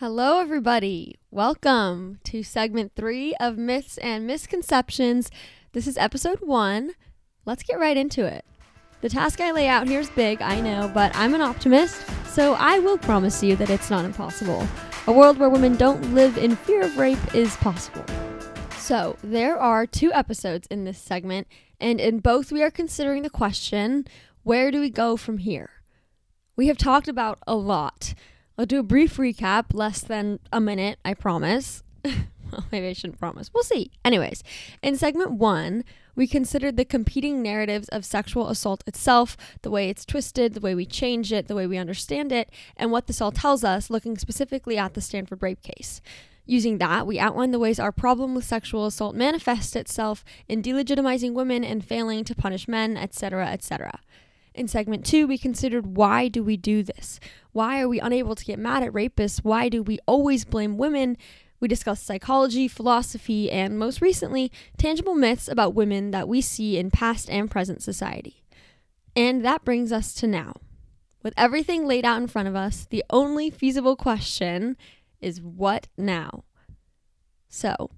Hello, everybody. Welcome to segment three of Myths and Misconceptions. This is episode one. Let's get right into it. The task I lay out here is big, I know, but I'm an optimist, so I will promise you that it's not impossible. A world where women don't live in fear of rape is possible. So, there are two episodes in this segment, and in both we are considering the question where do we go from here? We have talked about a lot. I'll do a brief recap, less than a minute, I promise. well, maybe I shouldn't promise. We'll see. Anyways, in segment one, we considered the competing narratives of sexual assault itself, the way it's twisted, the way we change it, the way we understand it, and what this all tells us, looking specifically at the Stanford rape case. Using that, we outlined the ways our problem with sexual assault manifests itself in delegitimizing women and failing to punish men, etc., etc. In segment 2, we considered why do we do this? Why are we unable to get mad at rapists? Why do we always blame women? We discussed psychology, philosophy, and most recently, tangible myths about women that we see in past and present society. And that brings us to now. With everything laid out in front of us, the only feasible question is what now? So,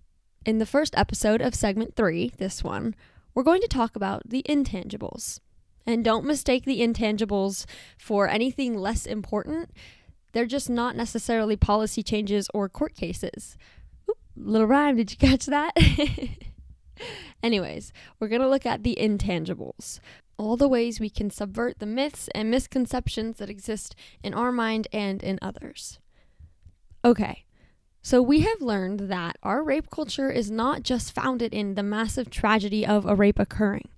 in the first episode of segment 3, this one, we're going to talk about the intangibles. And don't mistake the intangibles for anything less important. They're just not necessarily policy changes or court cases. Oop, little rhyme, did you catch that? Anyways, we're going to look at the intangibles. All the ways we can subvert the myths and misconceptions that exist in our mind and in others. Okay, so we have learned that our rape culture is not just founded in the massive tragedy of a rape occurring.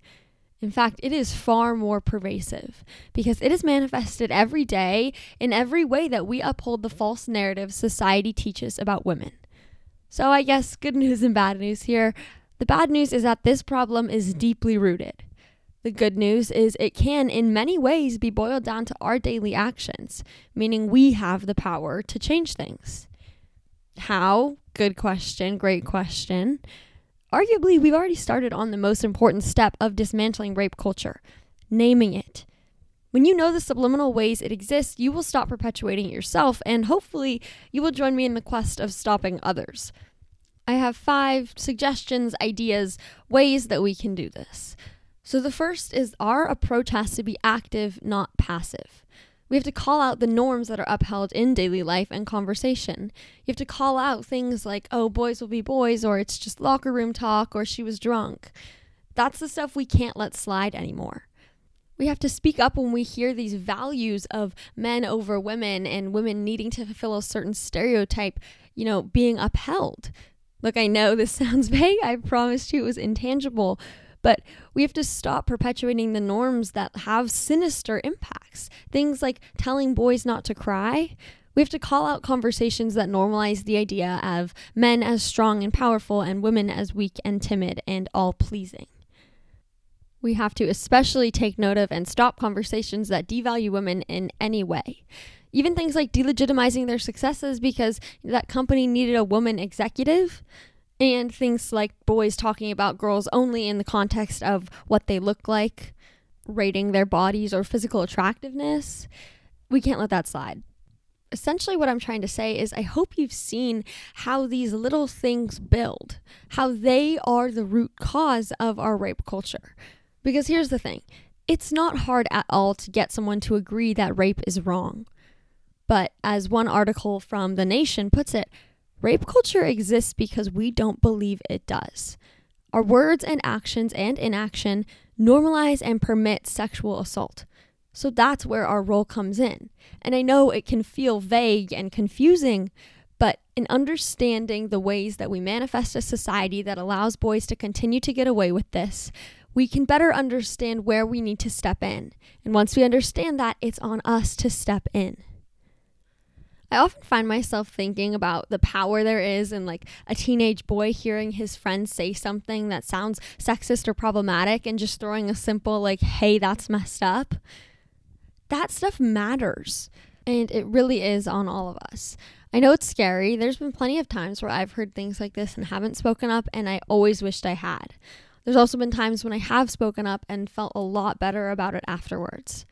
In fact, it is far more pervasive because it is manifested every day in every way that we uphold the false narrative society teaches about women. So, I guess good news and bad news here. The bad news is that this problem is deeply rooted. The good news is it can, in many ways, be boiled down to our daily actions, meaning we have the power to change things. How? Good question, great question arguably, we've already started on the most important step of dismantling rape culture naming it. When you know the subliminal ways it exists, you will stop perpetuating it yourself, and hopefully, you will join me in the quest of stopping others. I have five suggestions, ideas, ways that we can do this. So, the first is our approach has to be active, not passive. We have to call out the norms that are upheld in daily life and conversation. You have to call out things like, oh, boys will be boys, or it's just locker room talk, or she was drunk. That's the stuff we can't let slide anymore. We have to speak up when we hear these values of men over women and women needing to fulfill a certain stereotype, you know, being upheld. Look, I know this sounds vague. I promised you it was intangible, but we have to stop perpetuating the norms that have sinister impacts. Things like telling boys not to cry. We have to call out conversations that normalize the idea of men as strong and powerful and women as weak and timid and all pleasing. We have to especially take note of and stop conversations that devalue women in any way. Even things like delegitimizing their successes because that company needed a woman executive and things like boys talking about girls only in the context of what they look like, rating their bodies or physical attractiveness. We can't let that slide. Essentially, what I'm trying to say is, I hope you've seen how these little things build, how they are the root cause of our rape culture. Because here's the thing it's not hard at all to get someone to agree that rape is wrong. But as one article from The Nation puts it, Rape culture exists because we don't believe it does. Our words and actions and inaction normalize and permit sexual assault. So that's where our role comes in. And I know it can feel vague and confusing, but in understanding the ways that we manifest a society that allows boys to continue to get away with this, we can better understand where we need to step in. And once we understand that, it's on us to step in. I often find myself thinking about the power there is in like a teenage boy hearing his friend say something that sounds sexist or problematic and just throwing a simple like hey that's messed up. That stuff matters and it really is on all of us. I know it's scary. There's been plenty of times where I've heard things like this and haven't spoken up and I always wished I had. There's also been times when I have spoken up and felt a lot better about it afterwards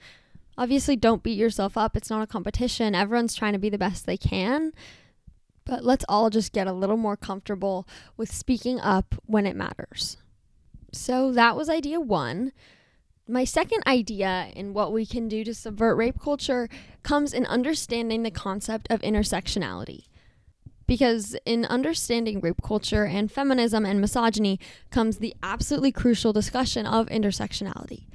obviously don't beat yourself up. It's not a competition. Everyone's trying to be the best they can. But let's all just get a little more comfortable with speaking up when it matters. So that was idea one. My second idea in what we can do to subvert rape culture comes in understanding the concept of intersectionality. Because in understanding rape culture and feminism and misogyny comes the absolutely crucial discussion of intersectionality.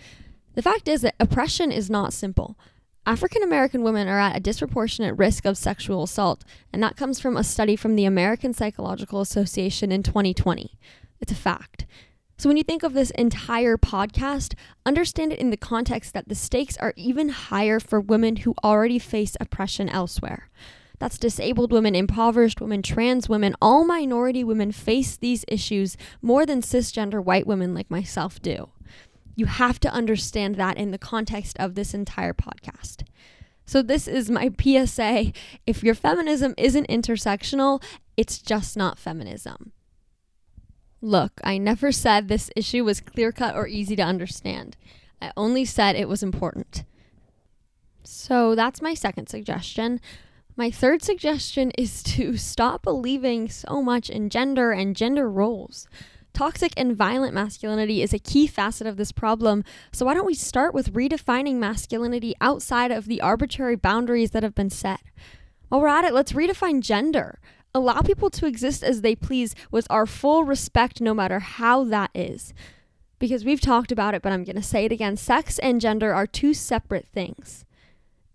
The fact is that oppression is not simple. African American women are at a disproportionate risk of sexual assault, and that comes from a study from the American Psychological Association in 2020. It's a fact. So, when you think of this entire podcast, understand it in the context that the stakes are even higher for women who already face oppression elsewhere. That's disabled women, impoverished women, trans women, all minority women face these issues more than cisgender white women like myself do. You have to understand that in the context of this entire podcast. So, this is my PSA. If your feminism isn't intersectional, it's just not feminism. Look, I never said this issue was clear cut or easy to understand. I only said it was important. So, that's my second suggestion. My third suggestion is to stop believing so much in gender and gender roles. Toxic and violent masculinity is a key facet of this problem, so why don't we start with redefining masculinity outside of the arbitrary boundaries that have been set? While we're at it, let's redefine gender. Allow people to exist as they please with our full respect, no matter how that is. Because we've talked about it, but I'm going to say it again sex and gender are two separate things.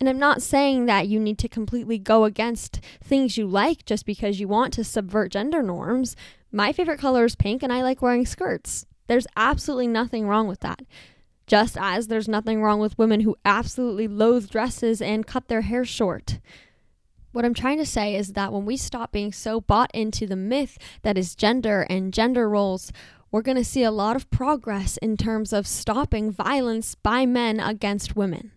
And I'm not saying that you need to completely go against things you like just because you want to subvert gender norms. My favorite color is pink and I like wearing skirts. There's absolutely nothing wrong with that. Just as there's nothing wrong with women who absolutely loathe dresses and cut their hair short. What I'm trying to say is that when we stop being so bought into the myth that is gender and gender roles, we're going to see a lot of progress in terms of stopping violence by men against women.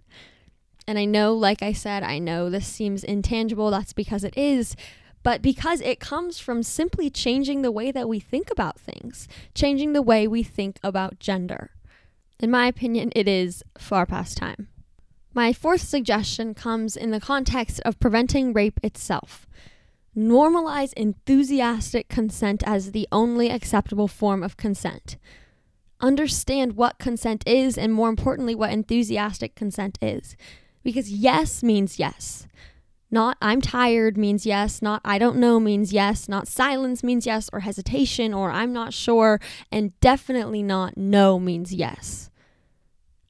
And I know, like I said, I know this seems intangible. That's because it is. But because it comes from simply changing the way that we think about things, changing the way we think about gender. In my opinion, it is far past time. My fourth suggestion comes in the context of preventing rape itself. Normalize enthusiastic consent as the only acceptable form of consent. Understand what consent is, and more importantly, what enthusiastic consent is. Because yes means yes. Not I'm tired means yes, not I don't know means yes, not silence means yes, or hesitation, or I'm not sure, and definitely not no means yes.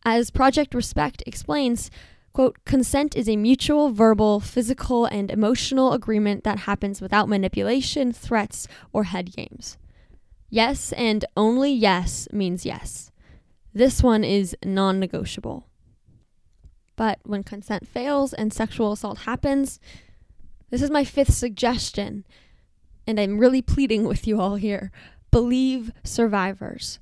As Project Respect explains, quote, consent is a mutual verbal, physical, and emotional agreement that happens without manipulation, threats, or head games. Yes and only yes means yes. This one is non negotiable. But when consent fails and sexual assault happens, this is my fifth suggestion, and I'm really pleading with you all here believe survivors.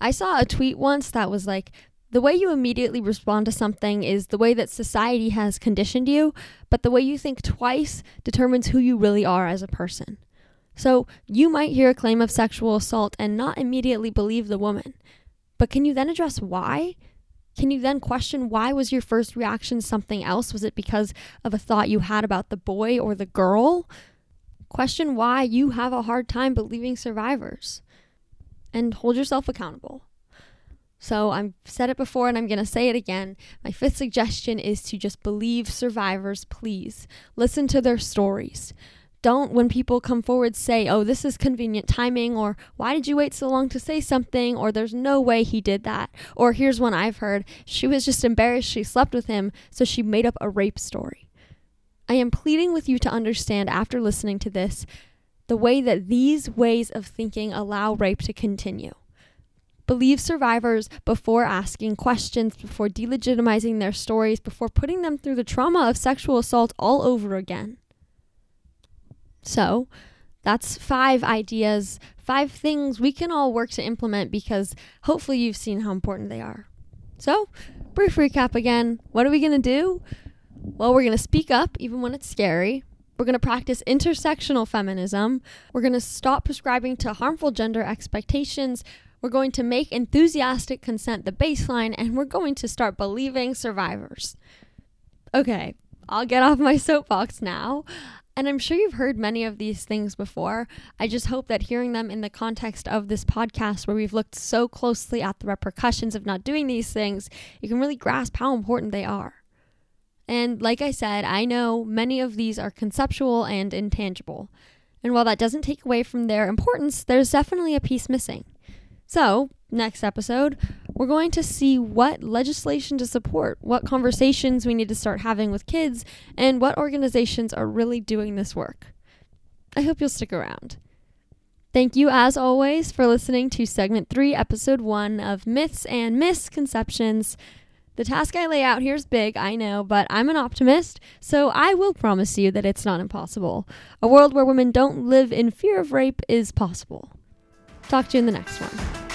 I saw a tweet once that was like, the way you immediately respond to something is the way that society has conditioned you, but the way you think twice determines who you really are as a person. So you might hear a claim of sexual assault and not immediately believe the woman. But can you then address why? Can you then question why was your first reaction something else? Was it because of a thought you had about the boy or the girl? Question why you have a hard time believing survivors and hold yourself accountable. So I've said it before and I'm going to say it again. My fifth suggestion is to just believe survivors, please. Listen to their stories. Don't, when people come forward, say, oh, this is convenient timing, or why did you wait so long to say something, or there's no way he did that. Or here's one I've heard she was just embarrassed she slept with him, so she made up a rape story. I am pleading with you to understand after listening to this the way that these ways of thinking allow rape to continue. Believe survivors before asking questions, before delegitimizing their stories, before putting them through the trauma of sexual assault all over again. So, that's five ideas, five things we can all work to implement because hopefully you've seen how important they are. So, brief recap again. What are we going to do? Well, we're going to speak up even when it's scary. We're going to practice intersectional feminism. We're going to stop prescribing to harmful gender expectations. We're going to make enthusiastic consent the baseline, and we're going to start believing survivors. Okay, I'll get off my soapbox now. And I'm sure you've heard many of these things before. I just hope that hearing them in the context of this podcast, where we've looked so closely at the repercussions of not doing these things, you can really grasp how important they are. And like I said, I know many of these are conceptual and intangible. And while that doesn't take away from their importance, there's definitely a piece missing. So, next episode, we're going to see what legislation to support, what conversations we need to start having with kids, and what organizations are really doing this work. I hope you'll stick around. Thank you, as always, for listening to segment three, episode one of Myths and Misconceptions. The task I lay out here is big, I know, but I'm an optimist, so I will promise you that it's not impossible. A world where women don't live in fear of rape is possible. Talk to you in the next one.